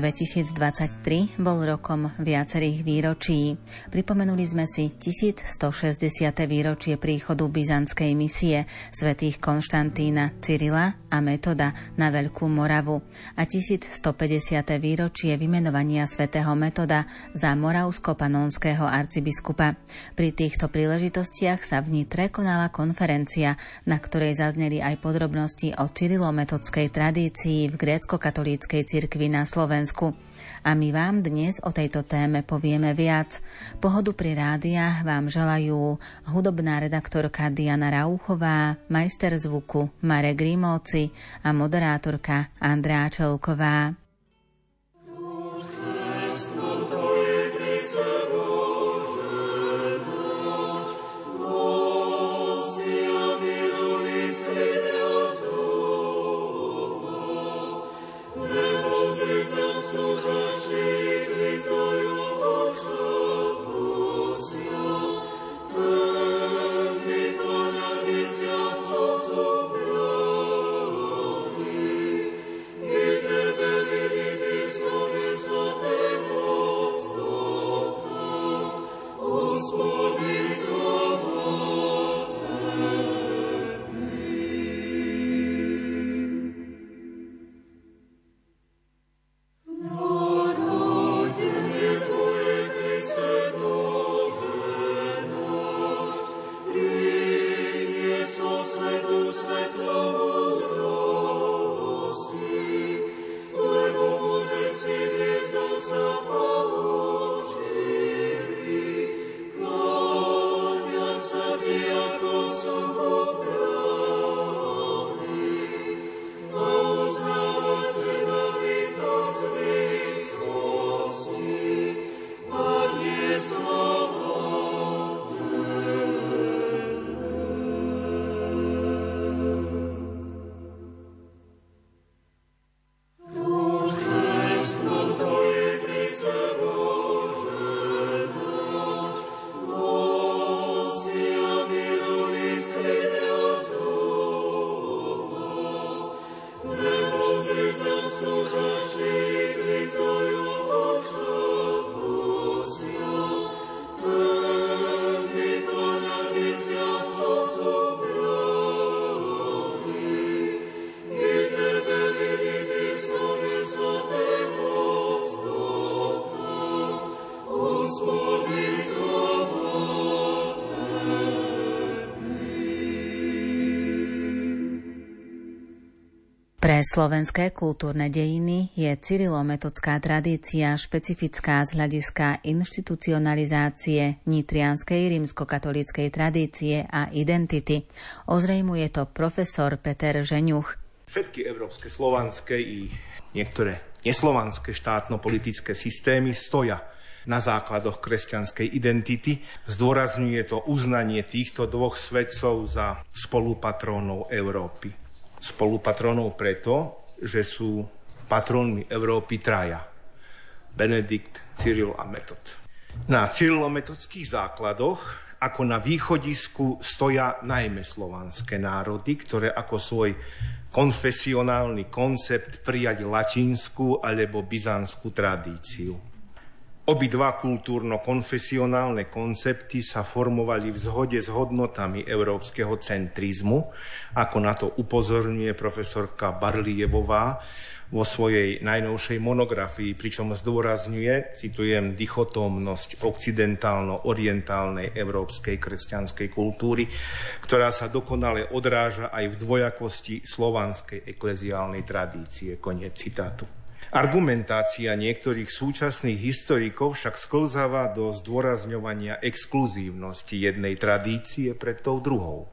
Rok 2023 bol rokom viacerých výročí. Pripomenuli sme si 1160. výročie príchodu byzantskej misie svätých Konštantína, Cyrila a Metoda na Veľkú Moravu a 1150. výročie vymenovania svätého Metoda za moravsko-panonského arcibiskupa. Pri týchto príležitostiach sa v Nitre konala konferencia, na ktorej zazneli aj podrobnosti o cyrilometodskej tradícii v grécko-katolíckej cirkvi na Slovensku. A my vám dnes o tejto téme povieme viac. Pohodu pri rádiách vám želajú hudobná redaktorka Diana Rauchová, majster zvuku Marek Grimovci a moderátorka Andrea Čelková. Slovenské kultúrne dejiny je cyrilometodská tradícia špecifická z hľadiska inštitucionalizácie nitrianskej rímskokatolíckej tradície a identity. Ozrejmuje to profesor Peter Žeňuch. Všetky európske, slovanské i niektoré neslovanské štátno-politické systémy stoja na základoch kresťanskej identity. Zdôrazňuje to uznanie týchto dvoch svetcov za spolupatrónov Európy spolupatronov preto, že sú patrónmi Európy traja. Benedikt, Cyril a Metod. Na cyrilometodských základoch ako na východisku stoja najmä slovanské národy, ktoré ako svoj konfesionálny koncept prijať latinskú alebo byzantskú tradíciu. Obidva kultúrno-konfesionálne koncepty sa formovali v zhode s hodnotami európskeho centrizmu, ako na to upozorňuje profesorka Barlievová vo svojej najnovšej monografii, pričom zdôrazňuje, citujem, dichotómnosť occidentálno-orientálnej európskej kresťanskej kultúry, ktorá sa dokonale odráža aj v dvojakosti slovanskej ekleziálnej tradície. Koniec citátu. Argumentácia niektorých súčasných historikov však sklzáva do zdôrazňovania exkluzívnosti jednej tradície pred tou druhou.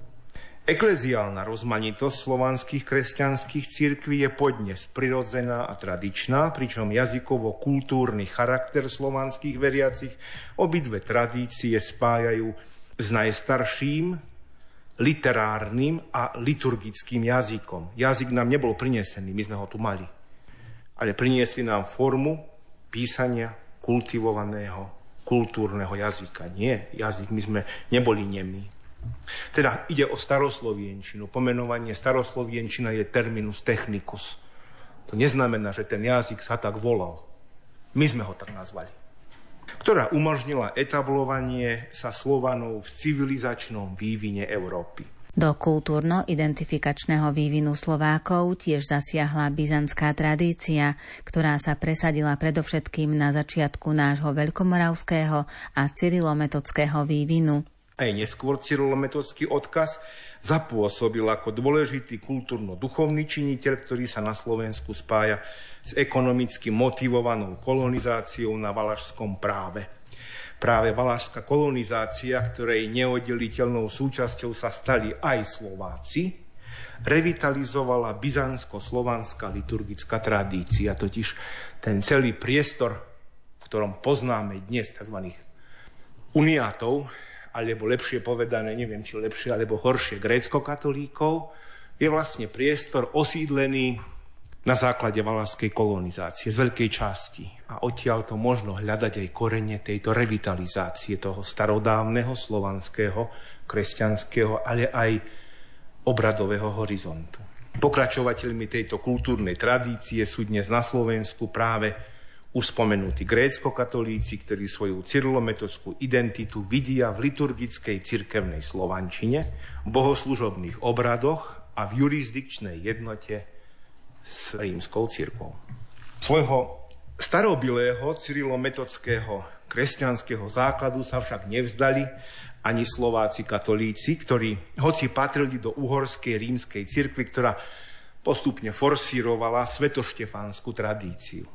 Ekleziálna rozmanitosť slovanských kresťanských cirkví je podnes prirodzená a tradičná, pričom jazykovo-kultúrny charakter slovanských veriacich obidve tradície spájajú s najstarším, literárnym a liturgickým jazykom. Jazyk nám nebol prinesený, my sme ho tu mali ale priniesli nám formu písania kultivovaného kultúrneho jazyka. Nie, jazyk, my sme neboli nemí. Teda ide o staroslovienčinu. Pomenovanie staroslovienčina je terminus technicus. To neznamená, že ten jazyk sa tak volal. My sme ho tak nazvali. Ktorá umožnila etablovanie sa Slovanov v civilizačnom vývine Európy. Do kultúrno-identifikačného vývinu Slovákov tiež zasiahla byzantská tradícia, ktorá sa presadila predovšetkým na začiatku nášho veľkomoravského a cyrilometodského vývinu. Aj neskôr cyrilometodský odkaz zapôsobil ako dôležitý kultúrno-duchovný činiteľ, ktorý sa na Slovensku spája s ekonomicky motivovanou kolonizáciou na valašskom práve. Práve valašská kolonizácia, ktorej neoddeliteľnou súčasťou sa stali aj Slováci, revitalizovala byzantsko-slovanská liturgická tradícia, totiž ten celý priestor, v ktorom poznáme dnes tzv. uniátov, alebo lepšie povedané, neviem či lepšie alebo horšie, grécko-katolíkov, je vlastne priestor osídlený na základe valašskej kolonizácie z veľkej časti. A odtiaľ to možno hľadať aj korene tejto revitalizácie toho starodávneho slovanského, kresťanského, ale aj obradového horizontu. Pokračovateľmi tejto kultúrnej tradície sú dnes na Slovensku práve už spomenutí grécko-katolíci, ktorí svoju cyrilometodskú identitu vidia v liturgickej cirkevnej slovančine, bohoslužobných obradoch a v jurisdikčnej jednote s rímskou církvou. Svojho starobilého cyrilometodského kresťanského základu sa však nevzdali ani Slováci katolíci, ktorí, hoci patrili do uhorskej rímskej cirkvi, ktorá postupne forsírovala svetoštefánsku tradíciu.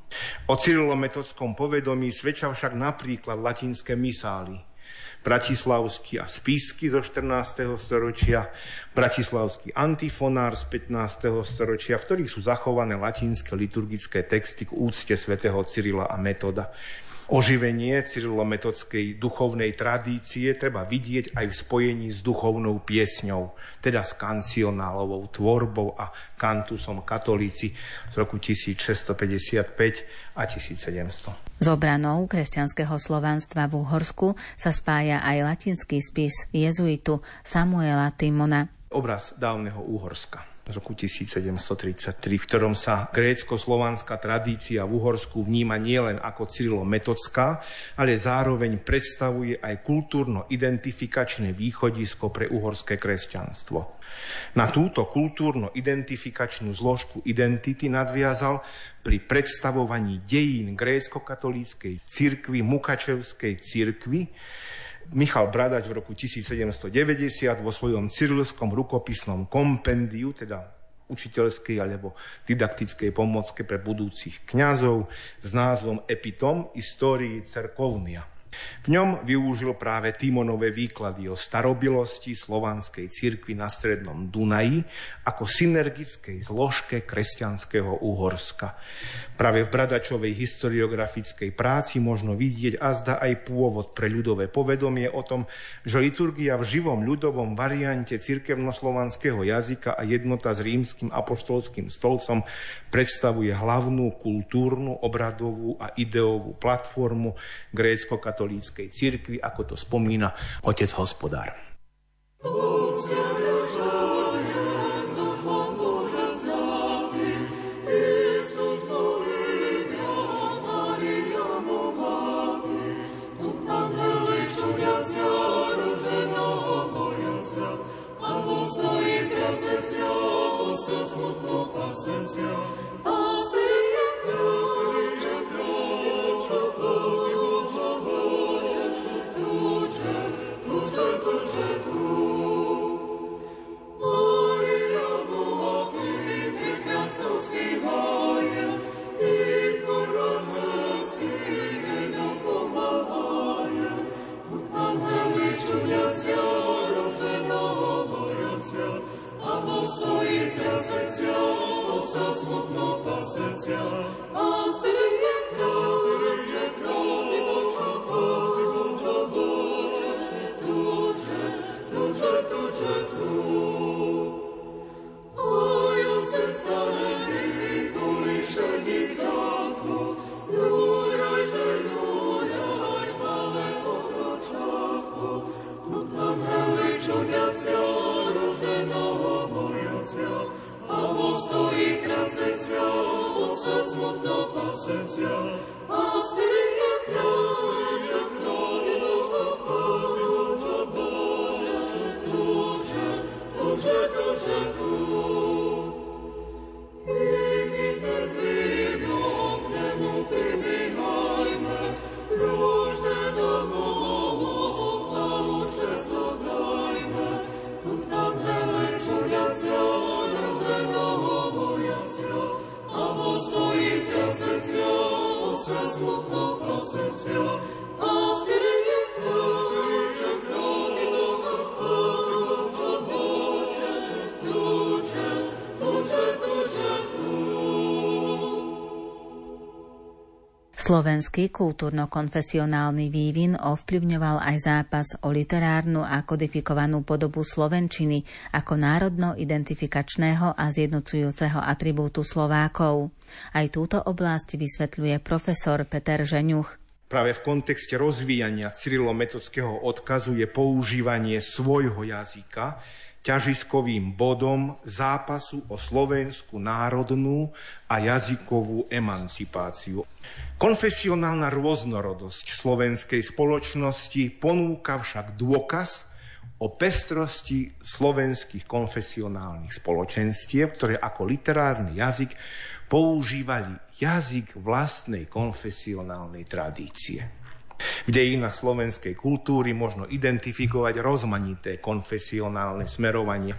O cyrilometodskom povedomí svedčia však napríklad latinské misály, bratislavský a spisky zo 14. storočia, bratislavský antifonár z 15. storočia, v ktorých sú zachované latinské liturgické texty k úcte svätého Cyrila a Metoda. Oživenie cyrilometodskej duchovnej tradície treba vidieť aj v spojení s duchovnou piesňou, teda s kancionálovou tvorbou a kantusom katolíci z roku 1655 a 1700. Z obranou kresťanského slovanstva v Uhorsku sa spája aj latinský spis jezuitu Samuela Timona. Obraz dávneho Uhorska z roku 1733, v ktorom sa grécko-slovanská tradícia v Uhorsku vníma nielen ako cyrilo-metodská, ale zároveň predstavuje aj kultúrno-identifikačné východisko pre uhorské kresťanstvo. Na túto kultúrno-identifikačnú zložku identity nadviazal pri predstavovaní dejín grécko-katolíckej cirkvy, Mukačevskej cirkvy, Michal Bradač v roku 1790 vo svojom cyrilskom rukopisnom kompendiu, teda učiteľskej alebo didaktickej pomocke pre budúcich kňazov s názvom Epitom Histórii cerkovnia. V ňom využil práve Timonové výklady o starobilosti slovanskej cirkvi na strednom Dunaji ako synergickej zložke kresťanského Uhorska. Práve v Bradačovej historiografickej práci možno vidieť azda aj pôvod pre ľudové povedomie o tom, že liturgia v živom ľudovom variante cirkevnoslovanského jazyka a jednota s rímským apoštolským stolcom predstavuje hlavnú kultúrnu, obradovú a ideovú platformu grécko-katolíckej katolíckej cirkvi, ako to spomína otec hospodár. a postoji Slovenský kultúrno-konfesionálny vývin ovplyvňoval aj zápas o literárnu a kodifikovanú podobu slovenčiny ako národno-identifikačného a zjednocujúceho atribútu Slovákov. Aj túto oblasť vysvetľuje profesor Peter Žeňuch. Práve v kontexte rozvíjania cyrilometodského odkazu je používanie svojho jazyka ťažiskovým bodom zápasu o slovenskú národnú a jazykovú emancipáciu. Konfesionálna rôznorodosť slovenskej spoločnosti ponúka však dôkaz o pestrosti slovenských konfesionálnych spoločenstiev, ktoré ako literárny jazyk používali jazyk vlastnej konfesionálnej tradície. V dejinách slovenskej kultúry možno identifikovať rozmanité konfesionálne smerovania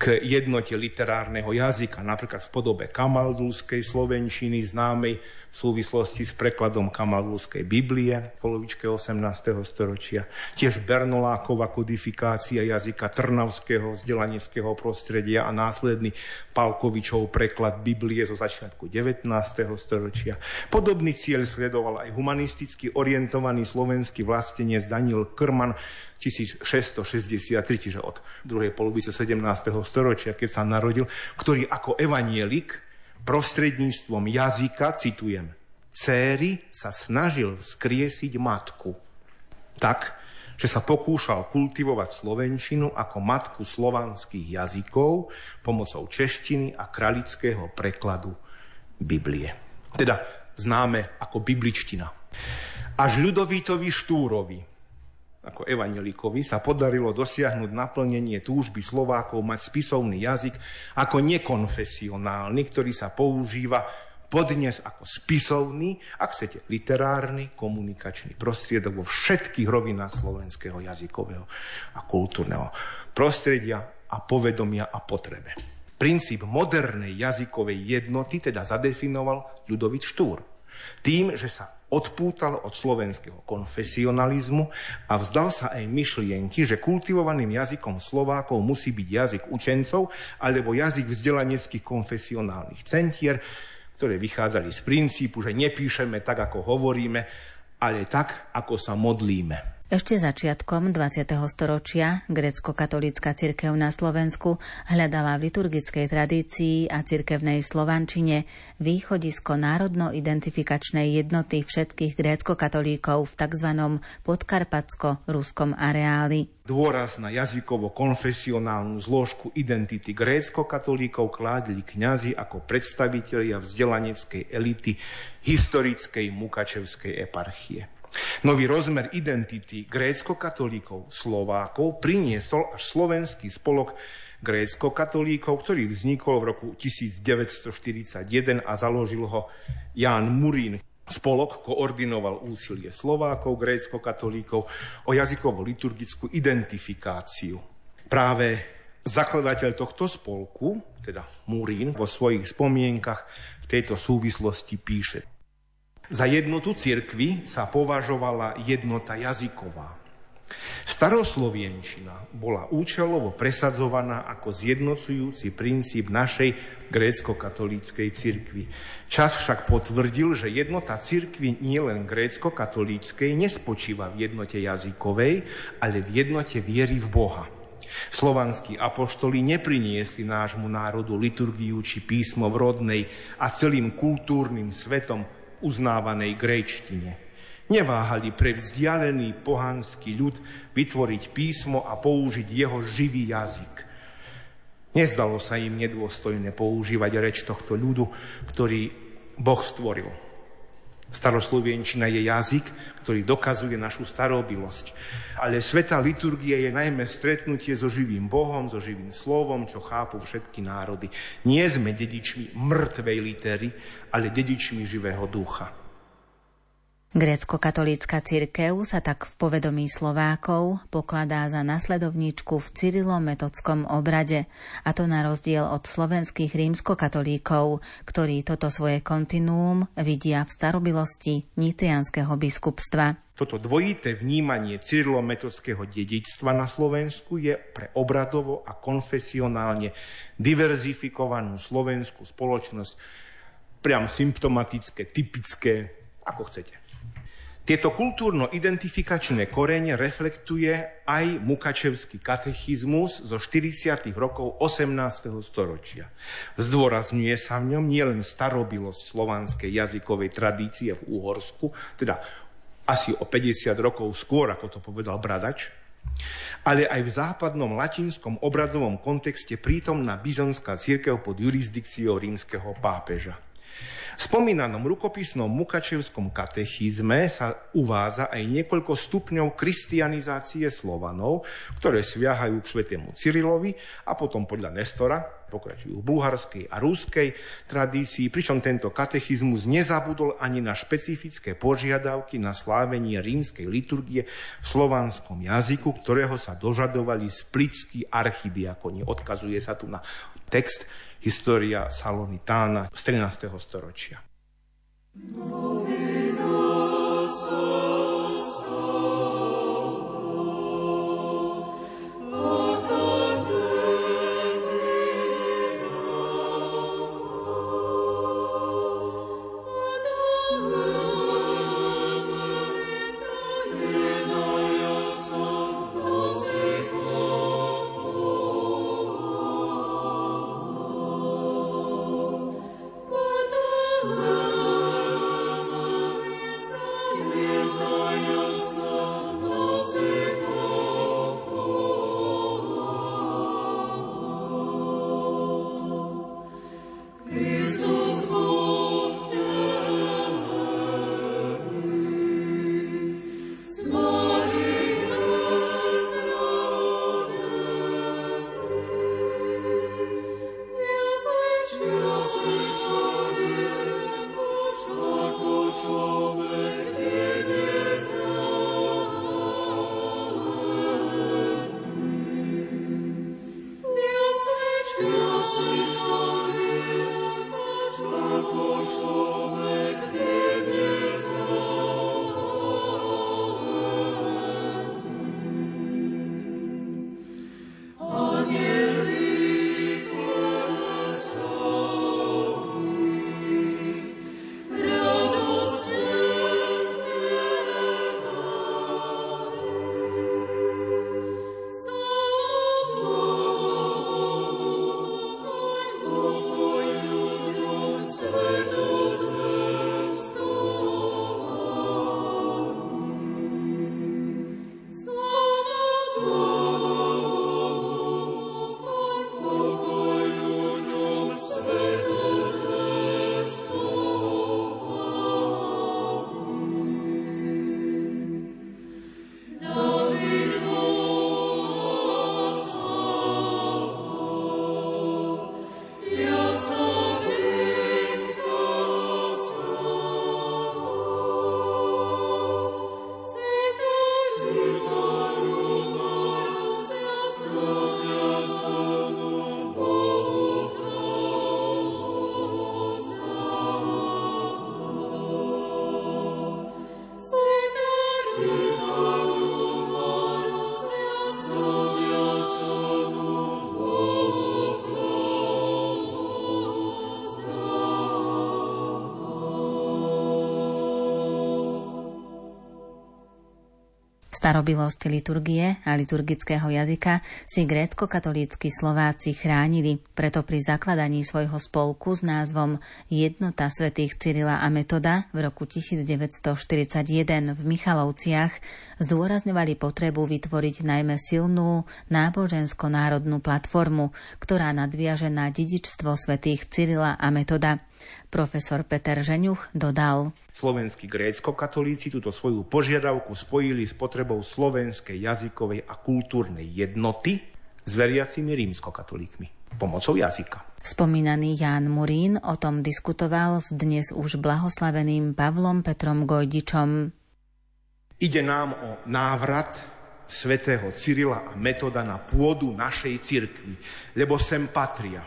k jednote literárneho jazyka, napríklad v podobe kamaldulskej slovenčiny, známej v súvislosti s prekladom kamaldulskej Biblie v polovičke 18. storočia. Tiež Bernoláková kodifikácia jazyka trnavského vzdelaneckého prostredia a následný Palkovičov preklad Biblie zo začiatku 19. storočia. Podobný cieľ sledoval aj humanisticky orientovaný slovenský vlastenec Daniel Krman 1663, čiže od druhej polovice 17. storočia, keď sa narodil, ktorý ako evanielik prostredníctvom jazyka, citujem, céry sa snažil skriesiť matku tak, že sa pokúšal kultivovať slovenčinu ako matku slovanských jazykov pomocou češtiny a kralického prekladu Biblie. Teda známe ako bibličtina. Až Ľudovítovi Štúrovi ako evangelikovi sa podarilo dosiahnuť naplnenie túžby Slovákov mať spisovný jazyk ako nekonfesionálny, ktorý sa používa podnes ako spisovný, ak chcete, literárny, komunikačný prostriedok vo všetkých rovinách slovenského jazykového a kultúrneho prostredia a povedomia a potrebe. Princíp modernej jazykovej jednoty teda zadefinoval Ľudovit Štúr. Tým, že sa odpútal od slovenského konfesionalizmu a vzdal sa aj myšlienky, že kultivovaným jazykom Slovákov musí byť jazyk učencov alebo jazyk vzdelaneckých konfesionálnych centier, ktoré vychádzali z princípu, že nepíšeme tak, ako hovoríme, ale tak, ako sa modlíme. Ešte začiatkom 20. storočia grecko-katolícka cirkev na Slovensku hľadala v liturgickej tradícii a cirkevnej slovančine východisko národno-identifikačnej jednoty všetkých grécko-katolíkov v tzv. podkarpatsko-ruskom areáli. Dôraz na jazykovo-konfesionálnu zložku identity grécko-katolíkov kládli kňazi ako predstavitelia vzdelaneckej elity historickej Mukačevskej eparchie. Nový rozmer identity grécko-katolíkov Slovákov priniesol až slovenský spolok grécko-katolíkov, ktorý vznikol v roku 1941 a založil ho Ján Murín. Spolok koordinoval úsilie Slovákov, grécko-katolíkov o jazykovo-liturgickú identifikáciu. Práve zakladateľ tohto spolku, teda Murín, vo svojich spomienkach v tejto súvislosti píše – za jednotu cirkvy sa považovala jednota jazyková. Staroslovienčina bola účelovo presadzovaná ako zjednocujúci princíp našej grécko-katolíckej cirkvi. Čas však potvrdil, že jednota cirkvi nielen grécko-katolíckej nespočíva v jednote jazykovej, ale v jednote viery v Boha. Slovanskí apoštoli nepriniesli nášmu národu liturgiu či písmo v rodnej a celým kultúrnym svetom uznávanej grejčtine. Neváhali pre vzdialený pohanský ľud vytvoriť písmo a použiť jeho živý jazyk. Nezdalo sa im nedôstojné používať reč tohto ľudu, ktorý Boh stvoril. Staroslovienčina je jazyk, ktorý dokazuje našu starobilosť. Ale sveta liturgia je najmä stretnutie so živým Bohom, so živým slovom, čo chápu všetky národy. Nie sme dedičmi mŕtvej litery, ale dedičmi živého ducha. Grécko-katolícka cirkev sa tak v povedomí Slovákov pokladá za nasledovníčku v cyrilometodskom obrade, a to na rozdiel od slovenských rímskokatolíkov, ktorí toto svoje kontinuum vidia v starobilosti nitrianského biskupstva. Toto dvojité vnímanie cyrilometodského dedičstva na Slovensku je pre obradovo a konfesionálne diverzifikovanú slovenskú spoločnosť priam symptomatické, typické, ako chcete. Tieto kultúrno-identifikačné korene reflektuje aj Mukačevský katechizmus zo 40. rokov 18. storočia. Zdôrazňuje sa v ňom nielen starobilosť slovanskej jazykovej tradície v Úhorsku, teda asi o 50 rokov skôr, ako to povedal Bradač, ale aj v západnom latinskom obradovom kontexte prítomná byzantská církev pod jurisdikciou rímskeho pápeža. V spomínanom rukopisnom Mukačevskom katechizme sa uvádza aj niekoľko stupňov kristianizácie Slovanov, ktoré sviahajú k svetému Cyrilovi a potom podľa Nestora pokračujú v bulharskej a rúskej tradícii, pričom tento katechizmus nezabudol ani na špecifické požiadavky na slávenie rímskej liturgie v slovanskom jazyku, ktorého sa dožadovali splitskí archidiakoni. Odkazuje sa tu na text história Salonitána z 13. storočia. Starobilosť liturgie a liturgického jazyka si grécko-katolícky Slováci chránili, preto pri zakladaní svojho spolku s názvom Jednota svätých Cyrila a Metoda v roku 1941 v Michalovciach zdôrazňovali potrebu vytvoriť najmä silnú nábožensko-národnú platformu, ktorá nadviaže na dedičstvo svätých Cyrila a Metoda – Profesor Peter Žeňuch dodal. Slovenskí grécko-katolíci túto svoju požiadavku spojili s potrebou slovenskej jazykovej a kultúrnej jednoty s veriacimi rímsko-katolíkmi pomocou jazyka. Spomínaný Ján Murín o tom diskutoval s dnes už blahoslaveným Pavlom Petrom Gojdičom. Ide nám o návrat svätého Cyrila a Metoda na pôdu našej cirkvi, lebo sem patria.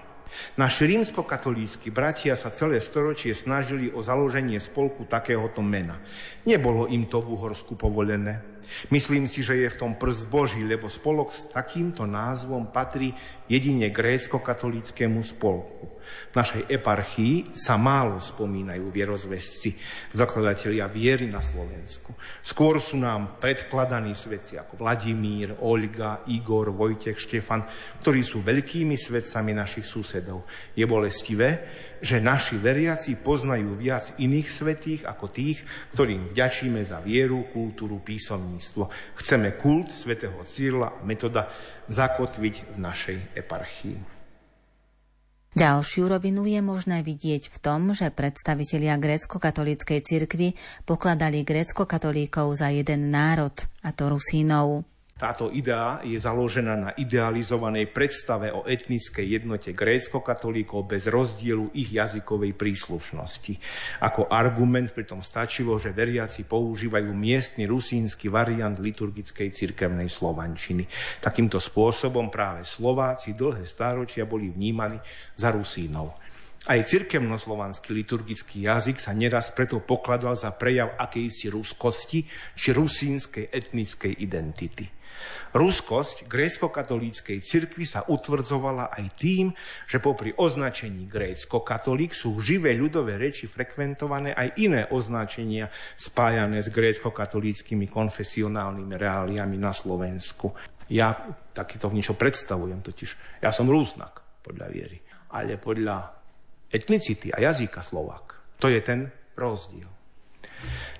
Naši rímskokatolícky bratia sa celé storočie snažili o založenie spolku takéhoto mena. Nebolo im to v Uhorsku povolené. Myslím si, že je v tom prst Boží, lebo spolok s takýmto názvom patrí jedine grécko-katolíckému spolku. V našej eparchii sa málo spomínajú vierozvesci, zakladatelia viery na Slovensku. Skôr sú nám predkladaní svedci ako Vladimír, Olga, Igor, Vojtech, Štefan, ktorí sú veľkými svedcami našich susedov. Je bolestivé, že naši veriaci poznajú viac iných svetých ako tých, ktorým vďačíme za vieru, kultúru, písomníctvo. Chceme kult svätého Cyrila a metoda zakotviť v našej eparchii. Ďalšiu rovinu je možné vidieť v tom, že predstavitelia grécko-katolíckej cirkvi pokladali grécko-katolíkov za jeden národ, a to Rusínov. Táto idea je založená na idealizovanej predstave o etnickej jednote grécko-katolíkov bez rozdielu ich jazykovej príslušnosti. Ako argument pritom stačilo, že veriaci používajú miestny rusínsky variant liturgickej cirkevnej slovančiny. Takýmto spôsobom práve Slováci dlhé stáročia boli vnímaní za Rusínov. Aj cirkevnoslovanský liturgický jazyk sa neraz preto pokladal za prejav akejsi ruskosti či rusínskej etnickej identity. Ruskosť grécko-katolíckej cirkvi sa utvrdzovala aj tým, že popri označení grécko-katolík sú v živé ľudové reči frekventované aj iné označenia spájané s grécko-katolíckými konfesionálnymi reáliami na Slovensku. Ja takýto niečo predstavujem totiž. Ja som rúsnak podľa viery, ale podľa etnicity a jazyka Slovák. To je ten rozdiel.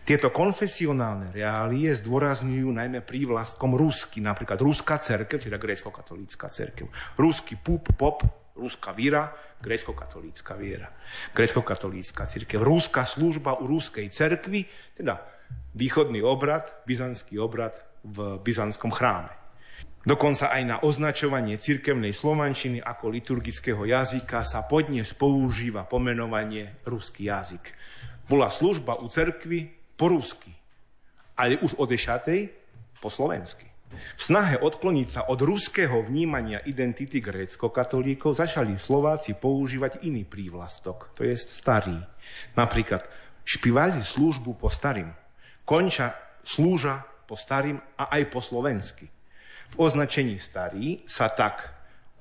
Tieto konfesionálne reálie zdôrazňujú najmä prívlastkom rusky, napríklad ruská cerkev, teda grécko-katolícka cerkev. Ruský pup, pop, ruská víra, grécko-katolícka viera. Grécko-katolícka cirkev. Rúska služba u ruskej cerkvy, teda východný obrad, byzantský obrad v byzantskom chráme. Dokonca aj na označovanie cirkevnej slovančiny ako liturgického jazyka sa podnes používa pomenovanie ruský jazyk bola služba u cerkvy po rusky, ale už od dešatej po slovensky. V snahe odkloniť sa od ruského vnímania identity grécko-katolíkov začali Slováci používať iný prívlastok, to je starý. Napríklad špivali službu po starým, konča slúža po starým a aj po slovensky. V označení starý sa tak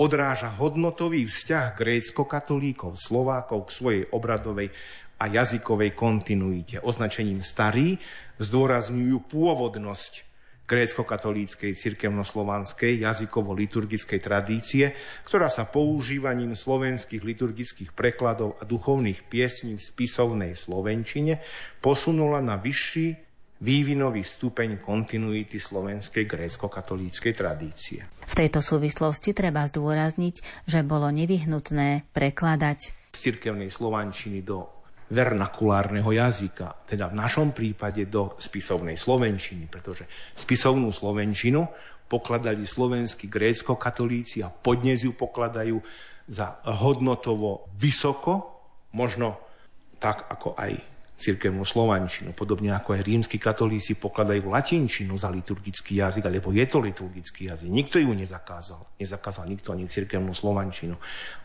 odráža hodnotový vzťah grécko-katolíkov, Slovákov k svojej obradovej a jazykovej kontinuite. Označením starý zdôrazňujú pôvodnosť grécko-katolíckej cirkevnoslovanskej jazykovo-liturgickej tradície, ktorá sa používaním slovenských liturgických prekladov a duchovných piesní v spisovnej slovenčine posunula na vyšší vývinový stupeň kontinuity slovenskej grécko-katolíckej tradície. V tejto súvislosti treba zdôrazniť, že bolo nevyhnutné prekladať z cirkevnej slovančiny do vernakulárneho jazyka, teda v našom prípade do spisovnej slovenčiny, pretože spisovnú slovenčinu pokladali slovenskí grécko-katolíci a podnes ju pokladajú za hodnotovo vysoko, možno tak ako aj cirkevnú slovančinu. Podobne ako aj rímsky katolíci pokladajú latinčinu za liturgický jazyk, alebo je to liturgický jazyk. Nikto ju nezakázal. Nezakázal nikto ani cirkevnú slovančinu.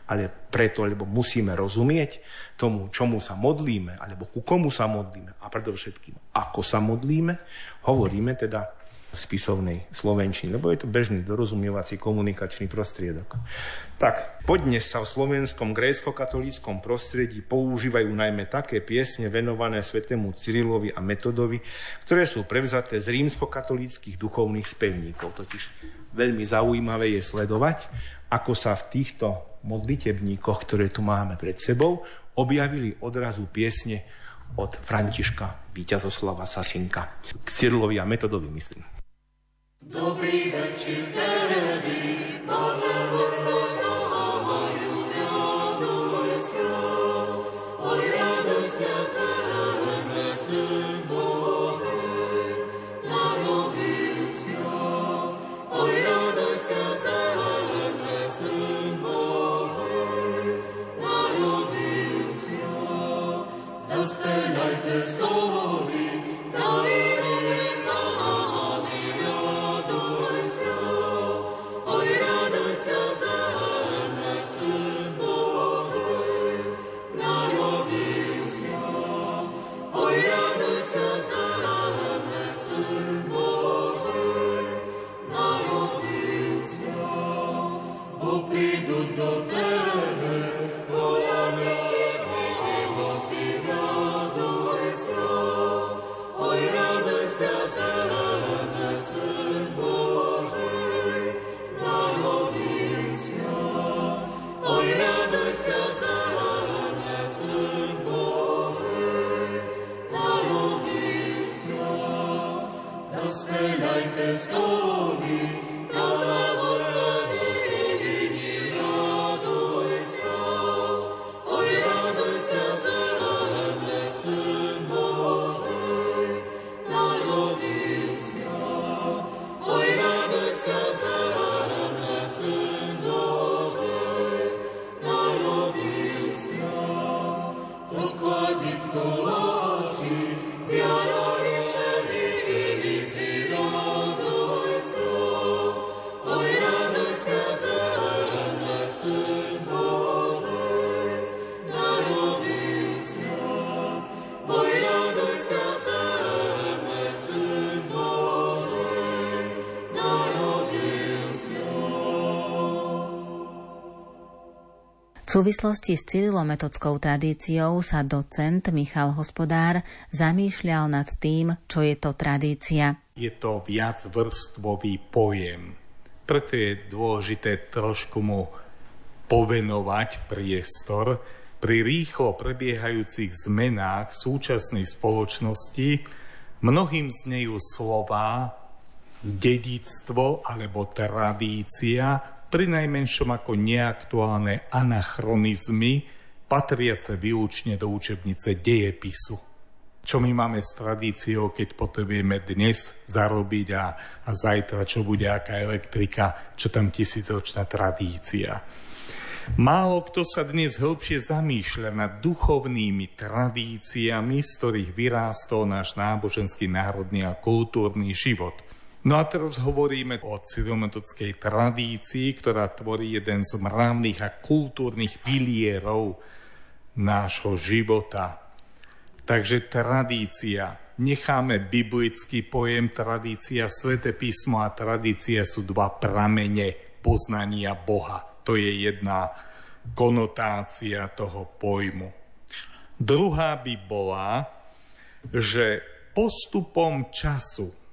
Ale preto, lebo musíme rozumieť tomu, čomu sa modlíme, alebo ku komu sa modlíme a predovšetkým, ako sa modlíme, hovoríme teda spisovnej slovenčiny, lebo je to bežný dorozumievací komunikačný prostriedok. Tak, podnes sa v slovenskom grécko-katolíckom prostredí používajú najmä také piesne venované svetému Cyrilovi a Metodovi, ktoré sú prevzaté z rímsko-katolíckých duchovných spevníkov. Totiž veľmi zaujímavé je sledovať, ako sa v týchto modlitebníkoch, ktoré tu máme pred sebou, objavili odrazu piesne od Františka Víťazoslava Sasinka. K Cyrilovi a Metodovi, myslím. Dobrý večer tebi, Pane súvislosti s cyrilometodskou tradíciou sa docent Michal Hospodár zamýšľal nad tým, čo je to tradícia. Je to viac vrstvový pojem. Preto je dôležité trošku mu povenovať priestor pri rýchlo prebiehajúcich zmenách súčasnej spoločnosti. Mnohým znejú slova dedictvo alebo tradícia pri najmenšom ako neaktuálne anachronizmy, patriace výlučne do učebnice dejepisu. Čo my máme s tradíciou, keď potrebujeme dnes zarobiť a, a zajtra, čo bude aká elektrika, čo tam tisícročná tradícia. Málo kto sa dnes hĺbšie zamýšľa nad duchovnými tradíciami, z ktorých vyrástol náš náboženský, národný a kultúrny život. No a teraz hovoríme o cyrometodskej tradícii, ktorá tvorí jeden z mravných a kultúrnych pilierov nášho života. Takže tradícia. Necháme biblický pojem tradícia, sveté písmo a tradícia sú dva pramene poznania Boha. To je jedna konotácia toho pojmu. Druhá by bola, že postupom času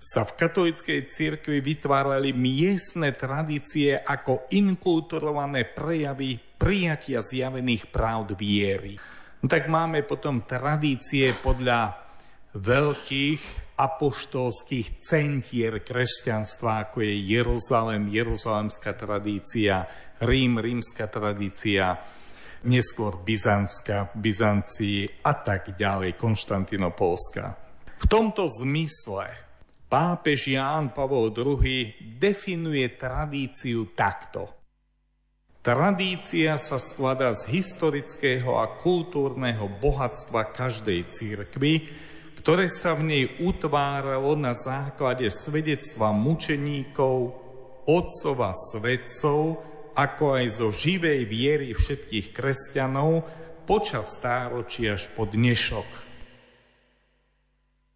sa v katolíckej cirkvi vytvárali miestne tradície ako inkulturované prejavy prijatia zjavených pravd viery. No tak máme potom tradície podľa veľkých apoštolských centier kresťanstva, ako je Jeruzalem, jeruzalemská tradícia, Rím, rímska tradícia, neskôr Byzantská, Byzancii a tak ďalej, Konštantinopolská. V tomto zmysle Pápež Ján Pavol II definuje tradíciu takto. Tradícia sa skladá z historického a kultúrneho bohatstva každej církvy, ktoré sa v nej utváralo na základe svedectva mučeníkov, otcov a svedcov, ako aj zo živej viery všetkých kresťanov počas stáročí až po dnešok.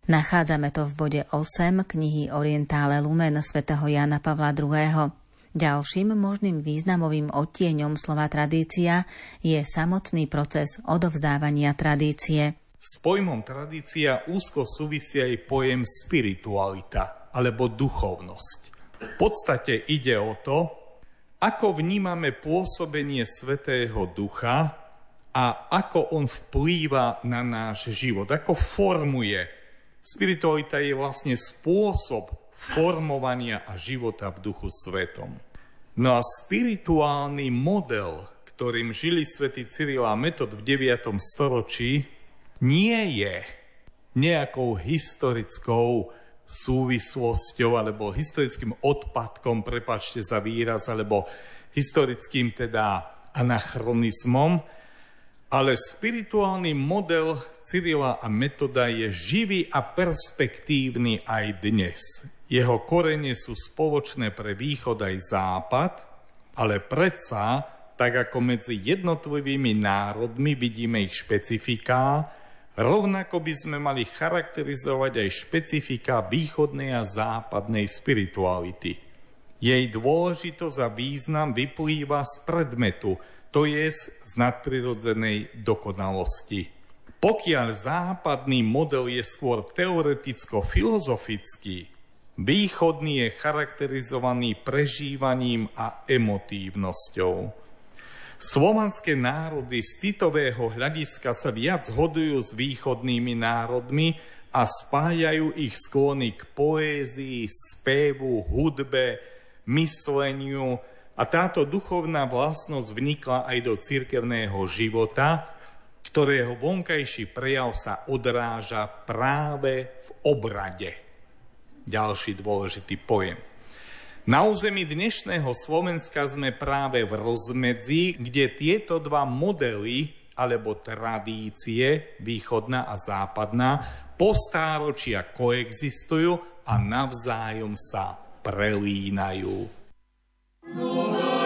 Nachádzame to v bode 8 knihy Orientále Lumen svätého Jana Pavla II. Ďalším možným významovým odtieňom slova tradícia je samotný proces odovzdávania tradície. S pojmom tradícia úzko súvisia aj pojem spiritualita alebo duchovnosť. V podstate ide o to, ako vnímame pôsobenie Svetého Ducha a ako on vplýva na náš život, ako formuje Spiritualita je vlastne spôsob formovania a života v duchu svetom. No a spirituálny model, ktorým žili svätý Cyril a Metod v 9. storočí, nie je nejakou historickou súvislosťou alebo historickým odpadkom, prepačte za výraz, alebo historickým teda anachronizmom, Ale spirituálny model Cyrila a Metoda je živý a perspektívny aj dnes. Jeho korene sú spoločné pre východ aj západ, ale predsa, tak ako medzi jednotlivými národmi vidíme ich špecifiká, rovnako by sme mali charakterizovať aj špecifika východnej a západnej spirituality. Jej dôležitosť a význam vyplýva z predmetu – to je z nadprirodzenej dokonalosti. Pokiaľ západný model je skôr teoreticko-filozofický, východný je charakterizovaný prežívaním a emotívnosťou. Slovanské národy z citového hľadiska sa viac hodujú s východnými národmi a spájajú ich sklony k poézii, spevu, hudbe, mysleniu, a táto duchovná vlastnosť vnikla aj do cirkevného života, ktorého vonkajší prejav sa odráža práve v obrade. Ďalší dôležitý pojem. Na území dnešného Slovenska sme práve v rozmedzi, kde tieto dva modely alebo tradície, východná a západná, postáročia koexistujú a navzájom sa prelínajú. Lord.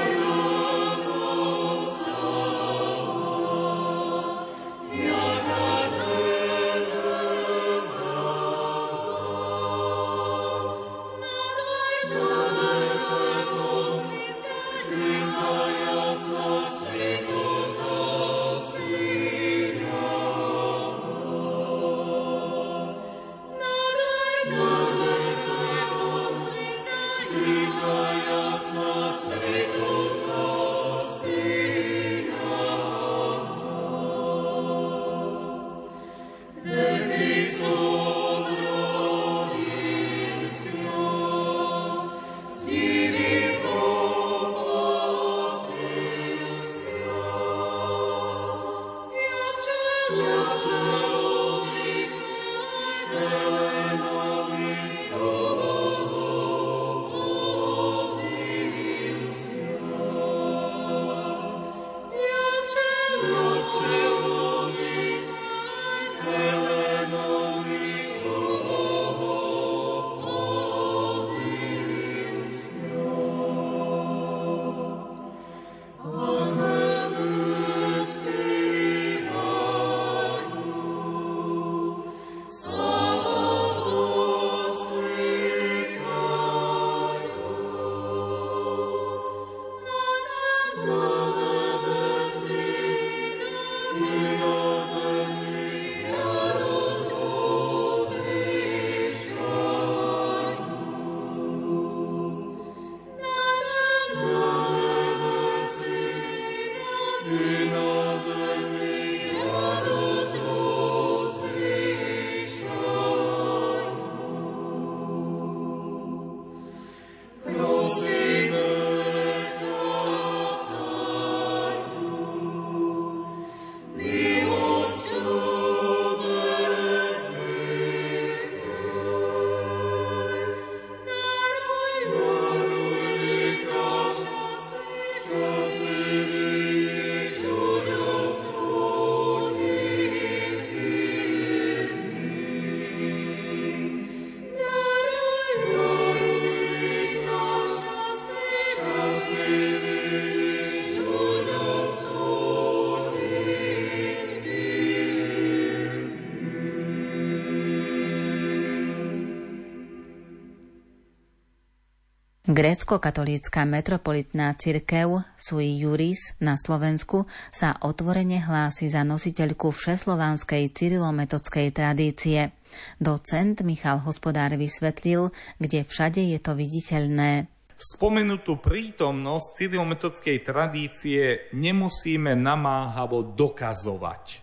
Grécko-katolícka metropolitná cirkev sui juris na Slovensku sa otvorene hlási za nositeľku všeslovanskej cyrilometodskej tradície. Docent Michal Hospodár vysvetlil, kde všade je to viditeľné. Spomenutú prítomnosť cyrilometodskej tradície nemusíme namáhavo dokazovať.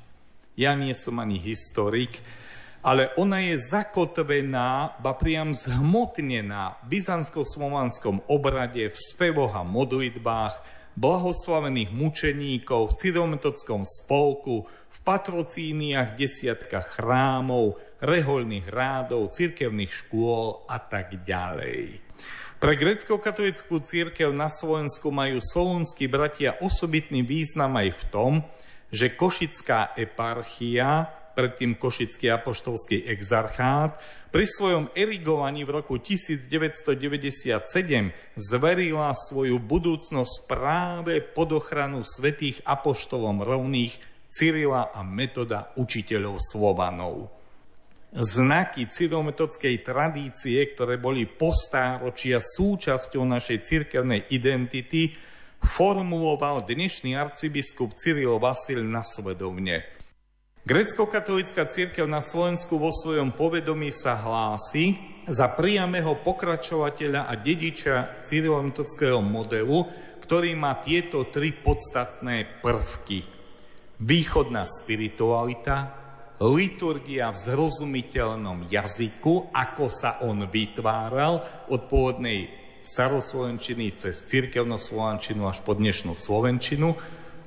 Ja nie som ani historik, ale ona je zakotvená, ba priam zhmotnená v byzantsko-slovanskom obrade, v spevoch a modlitbách, blahoslavených mučeníkov, v cyrilometodskom spolku, v patrocíniach desiatka chrámov, rehoľných rádov, cirkevných škôl a tak ďalej. Pre grecko-katolickú církev na Slovensku majú solúnsky bratia osobitný význam aj v tom, že Košická eparchia, predtým Košický apoštolský exarchát, pri svojom erigovaní v roku 1997 zverila svoju budúcnosť práve pod ochranu svetých apoštolom rovných Cyrila a Metoda učiteľov Slovanov. Znaky cyrometodskej tradície, ktoré boli postáročia súčasťou našej cirkevnej identity, formuloval dnešný arcibiskup Cyril Vasil nasledovne. Grecko-katolická církev na Slovensku vo svojom povedomí sa hlási za priamého pokračovateľa a dediča cyrilometodského modelu, ktorý má tieto tri podstatné prvky. Východná spiritualita, liturgia v zrozumiteľnom jazyku, ako sa on vytváral od pôvodnej staroslovenčiny cez cirkevnoslovenčinu až po dnešnú slovenčinu,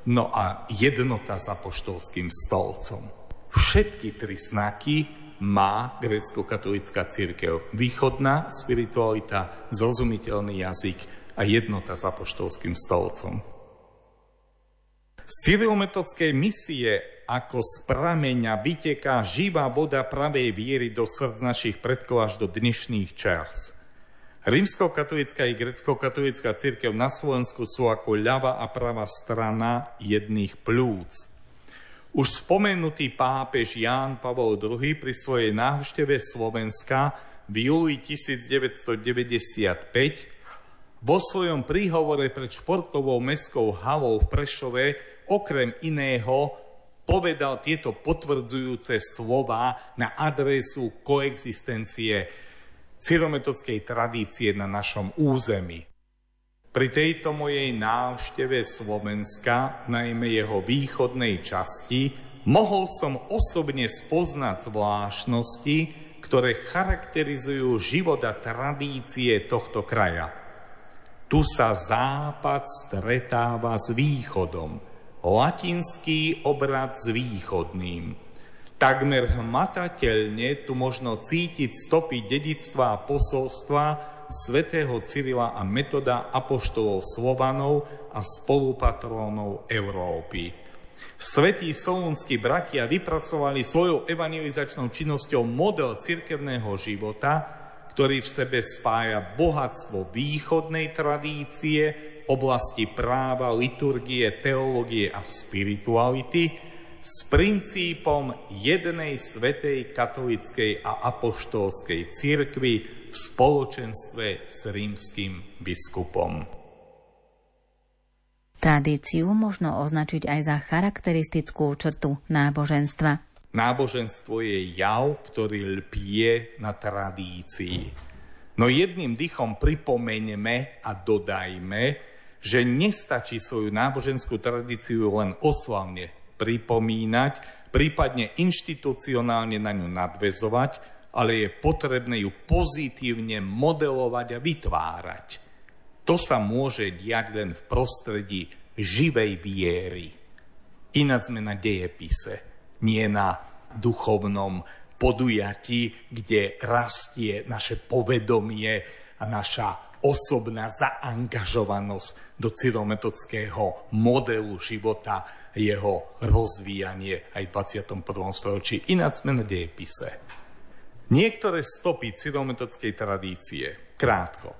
No a jednota s apoštolským stolcom. Všetky tri znaky má grécko-katolická církev. Východná spiritualita, zrozumiteľný jazyk a jednota s apoštolským stolcom. Z cyrilometodskej misie ako z prameňa vyteká živá voda pravej viery do srdc našich predkov až do dnešných čas. Rímsko-katolická i grecko-katolická církev na Slovensku sú ako ľava a pravá strana jedných plúc. Už spomenutý pápež Ján Pavol II pri svojej návšteve Slovenska v júli 1995 vo svojom príhovore pred športovou mestskou halou v Prešove okrem iného povedal tieto potvrdzujúce slova na adresu koexistencie cyrometodskej tradície na našom území. Pri tejto mojej návšteve Slovenska, najmä jeho východnej časti, mohol som osobne spoznať zvláštnosti, ktoré charakterizujú život a tradície tohto kraja. Tu sa západ stretáva s východom, latinský obrad s východným – Takmer hmatateľne tu možno cítiť stopy dedictva a posolstva svätého Cyrila a metoda apoštolov Slovanov a spolupatrónov Európy. Svetí solúnsky bratia vypracovali svojou evangelizačnou činnosťou model cirkevného života, ktorý v sebe spája bohatstvo východnej tradície, oblasti práva, liturgie, teológie a spirituality, s princípom jednej svetej katolickej a apoštolskej cirkvi v spoločenstve s rímským biskupom. Tradíciu možno označiť aj za charakteristickú črtu náboženstva. Náboženstvo je jav, ktorý lpie na tradícii. No jedným dychom pripomeneme a dodajme, že nestačí svoju náboženskú tradíciu len oslavne pripomínať, prípadne inštitucionálne na ňu nadvezovať, ale je potrebné ju pozitívne modelovať a vytvárať. To sa môže diať len v prostredí živej viery. Ináč sme na dejepise, nie na duchovnom podujatí, kde rastie naše povedomie a naša osobná zaangažovanosť do cyrometodského modelu života jeho rozvíjanie aj v 21. storočí. Ináč sme na dejepise. Niektoré stopy cyrometodskej tradície. Krátko.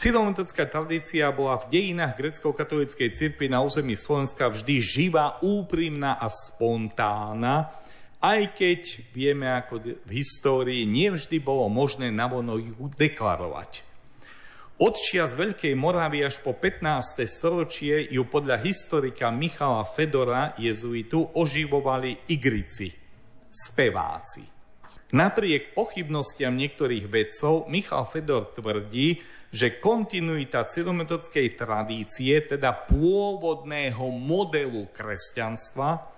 Cyrilometodská tradícia bola v dejinách grecko-katolíckej cirkvi na území Slovenska vždy živá, úprimná a spontánna, aj keď vieme, ako v histórii nevždy bolo možné navono ju deklarovať. Od čias Veľkej Moravy až po 15. storočie ju podľa historika Michala Fedora jezuitu oživovali igrici, speváci. Napriek pochybnostiam niektorých vedcov Michal Fedor tvrdí, že kontinuita cyrometodskej tradície, teda pôvodného modelu kresťanstva,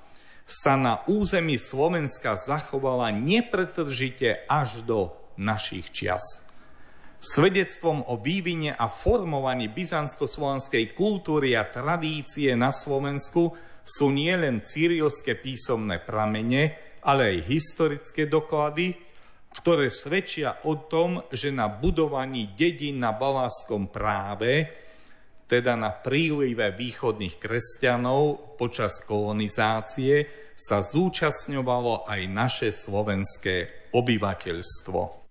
sa na území Slovenska zachovala nepretržite až do našich čias. Svedectvom o vývine a formovaní byzantsko-slovanskej kultúry a tradície na Slovensku sú nielen cyrilské písomné pramene, ale aj historické doklady, ktoré svedčia o tom, že na budovaní dedín na Baláskom práve teda na prílive východných kresťanov počas kolonizácie, sa zúčastňovalo aj naše slovenské obyvateľstvo.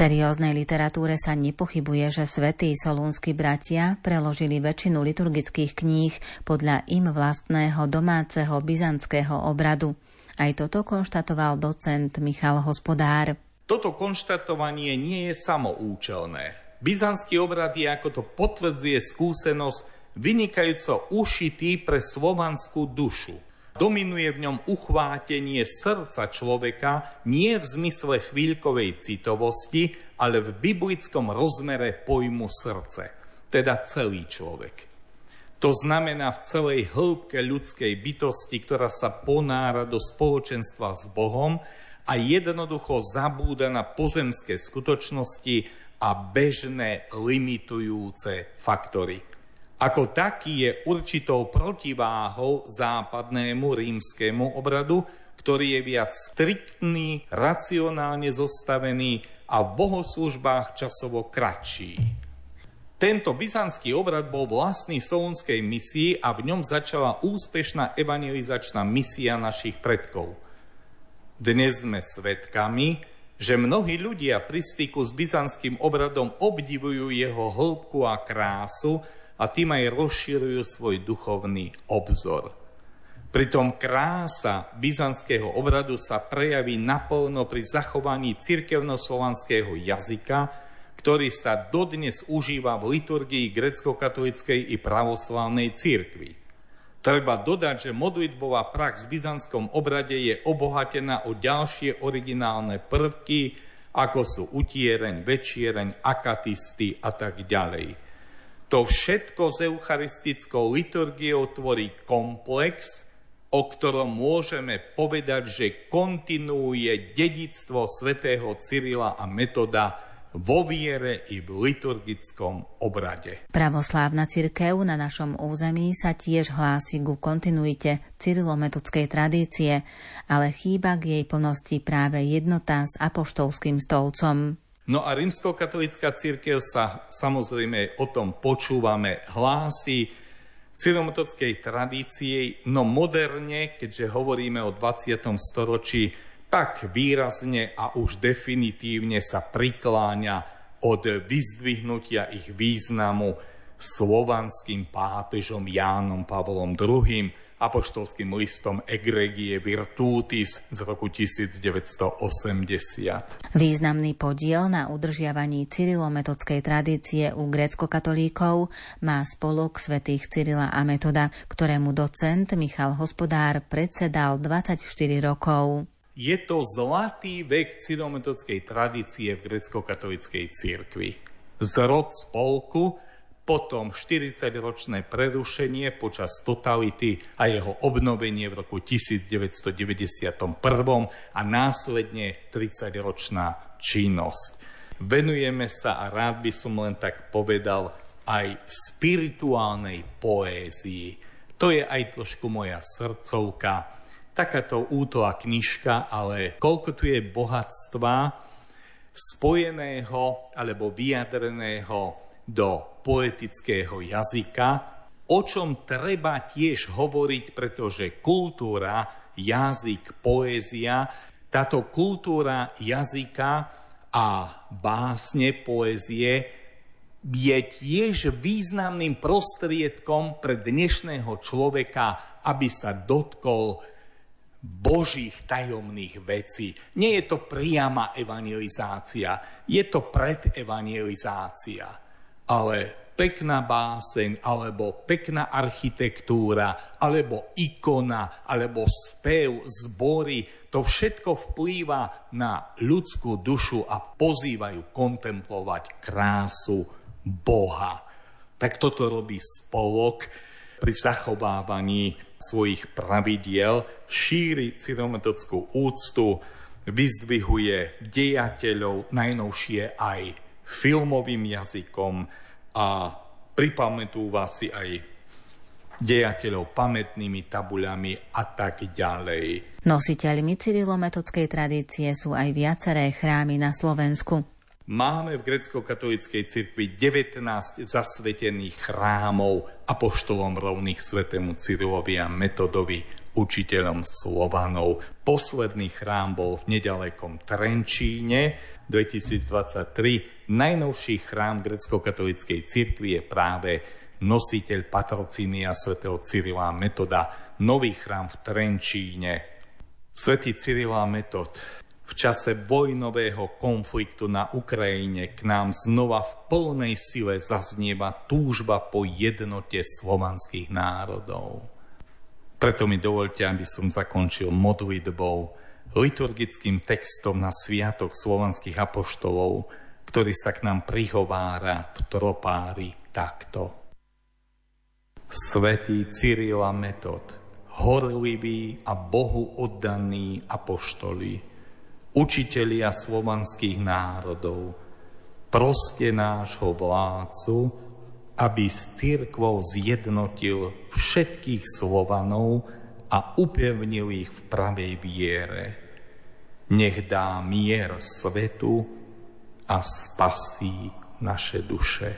Serióznej literatúre sa nepochybuje, že svätí solúnsky bratia preložili väčšinu liturgických kníh podľa im vlastného domáceho byzantského obradu. Aj toto konštatoval docent Michal Hospodár. Toto konštatovanie nie je samoučelné. Byzantský obrad je, ako to potvrdzuje skúsenosť, vynikajúco ušitý pre slovanskú dušu. Dominuje v ňom uchvátenie srdca človeka nie v zmysle chvíľkovej citovosti, ale v biblickom rozmere pojmu srdce, teda celý človek. To znamená v celej hĺbke ľudskej bytosti, ktorá sa ponára do spoločenstva s Bohom a jednoducho zabúda na pozemské skutočnosti a bežné limitujúce faktory. Ako taký je určitou protiváhou západnému rímskému obradu, ktorý je viac striktný, racionálne zostavený a v bohoslužbách časovo kratší. Tento byzantský obrad bol vlastný solunskej misii a v ňom začala úspešná evangelizačná misia našich predkov. Dnes sme svedkami, že mnohí ľudia pri styku s byzantským obradom obdivujú jeho hĺbku a krásu, a tým aj rozširujú svoj duchovný obzor. Pritom krása byzantského obradu sa prejaví naplno pri zachovaní cirkevnoslovanského jazyka, ktorý sa dodnes užíva v liturgii grecko-katolíckej i pravoslávnej cirkvi. Treba dodať, že modlitbová prax v byzantskom obrade je obohatená o ďalšie originálne prvky, ako sú utiereň, večiereň, akatisty a tak ďalej. To všetko s eucharistickou liturgiou tvorí komplex, o ktorom môžeme povedať, že kontinuuje dedictvo svätého Cyrila a Metoda vo viere i v liturgickom obrade. Pravoslávna cirkev na našom území sa tiež hlási ku kontinuite cyrilometodskej tradície, ale chýba k jej plnosti práve jednota s apoštolským stolcom. No a rímskokatolická církev sa samozrejme o tom počúvame, hlási cyromotockej tradície, no moderne, keďže hovoríme o 20. storočí, tak výrazne a už definitívne sa prikláňa od vyzdvihnutia ich významu slovanským pápežom Jánom Pavlom II, apoštolským listom Egregie Virtutis z roku 1980. Významný podiel na udržiavaní cyrilometodskej tradície u grécko-katolíkov má spolok svätých Cyrila a Metoda, ktorému docent Michal Hospodár predsedal 24 rokov. Je to zlatý vek cyrilometodskej tradície v grecko-katolíckej cirkvi. Zrod spolku potom 40-ročné prerušenie počas totality a jeho obnovenie v roku 1991 a následne 30-ročná činnosť. Venujeme sa, a rád by som len tak povedal, aj spirituálnej poézii. To je aj trošku moja srdcovka, takáto útola knižka, ale koľko tu je bohatstva spojeného alebo vyjadreného do poetického jazyka, o čom treba tiež hovoriť, pretože kultúra, jazyk, poézia, táto kultúra jazyka a básne, poézie je tiež významným prostriedkom pre dnešného človeka, aby sa dotkol božích tajomných vecí. Nie je to priama evangelizácia, je to predevangelizácia ale pekná báseň, alebo pekná architektúra, alebo ikona, alebo spev, zbory, to všetko vplýva na ľudskú dušu a pozývajú kontemplovať krásu Boha. Tak toto robí spolok pri zachovávaní svojich pravidiel, šíri cyrometodskú úctu, vyzdvihuje dejateľov, najnovšie aj filmovým jazykom a pripamätúva si aj dejateľov pamätnými tabuľami a tak ďalej. Nositeľmi cyrilometodskej tradície sú aj viaceré chrámy na Slovensku. Máme v grecko-katolíckej cirkvi 19 zasvetených chrámov apoštolom rovných svetému Cyrilovi a Metodovi, učiteľom Slovanov. Posledný chrám bol v nedalekom Trenčíne 2023 najnovší chrám grecko-katolíckej cirkvi je práve nositeľ patrocínia svätého Cyrila Metoda, nový chrám v Trenčíne. Svetý Cyrila Metod v čase vojnového konfliktu na Ukrajine k nám znova v plnej sile zaznieva túžba po jednote slovanských národov. Preto mi dovolte, aby som zakončil modlitbou liturgickým textom na sviatok slovanských apoštolov, ktorý sa k nám prihovára v tropári takto. Svetý a Metod, horliví a Bohu oddaní apoštoli, učitelia slovanských národov, proste nášho vládcu, aby s církvou zjednotil všetkých Slovanov a upevnil ich v pravej viere. Nech dá mier svetu a spasí naše duše.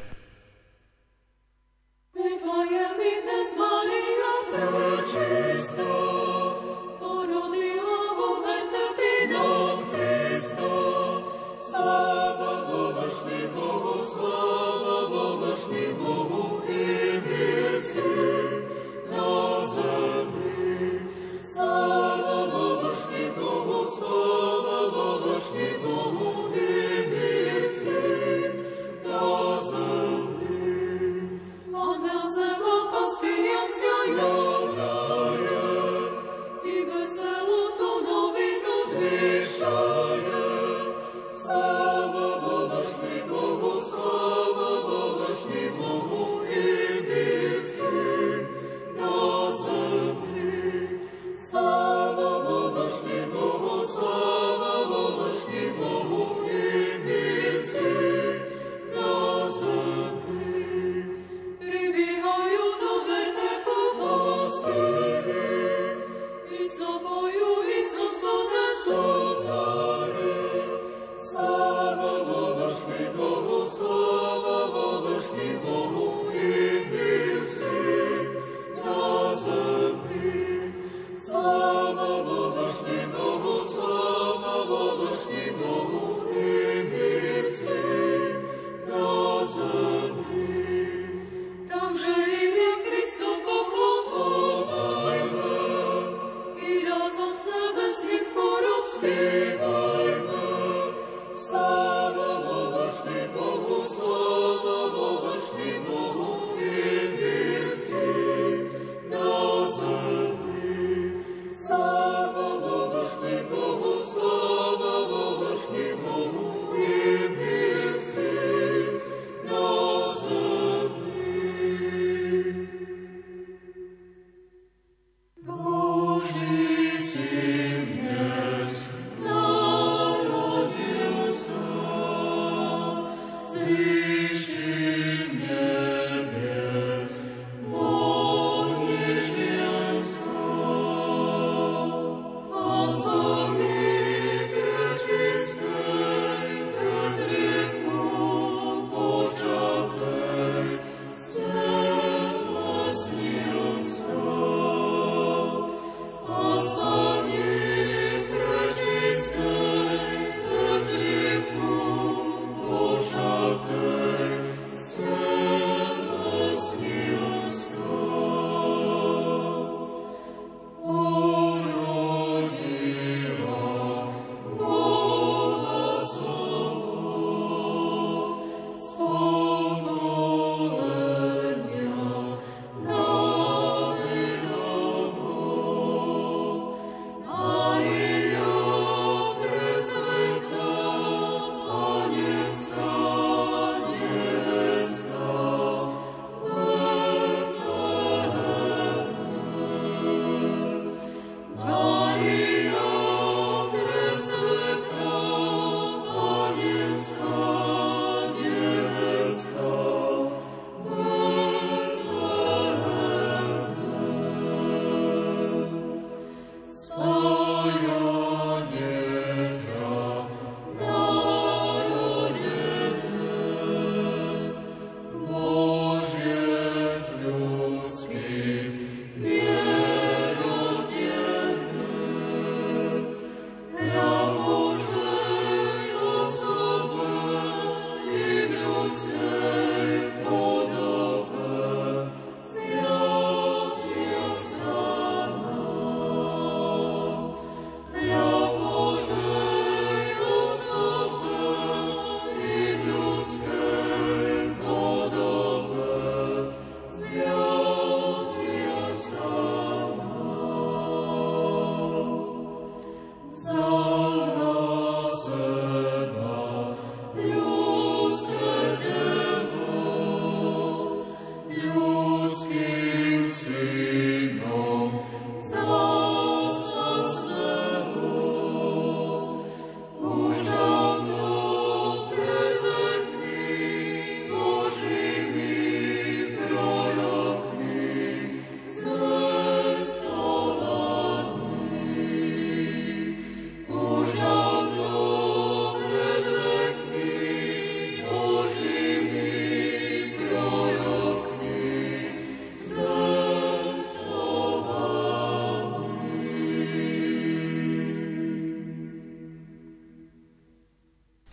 spiewa.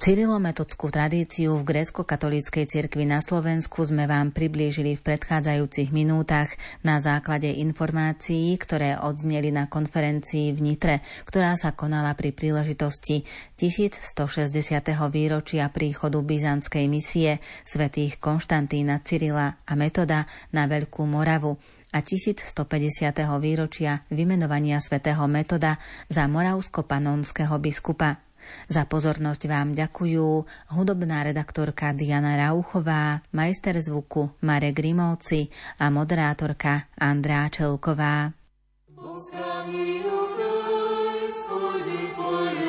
Cyrilometodskú tradíciu v grécko-katolíckej cirkvi na Slovensku sme vám priblížili v predchádzajúcich minútach na základe informácií, ktoré odzneli na konferencii v Nitre, ktorá sa konala pri príležitosti 1160. výročia príchodu byzantskej misie svätých Konštantína Cyrila a Metoda na Veľkú Moravu a 1150. výročia vymenovania svätého Metoda za moravsko-panonského biskupa. Za pozornosť vám ďakujú hudobná redaktorka Diana Rauchová, majster zvuku Marek Grimovci a moderátorka Andrá Čelková. Il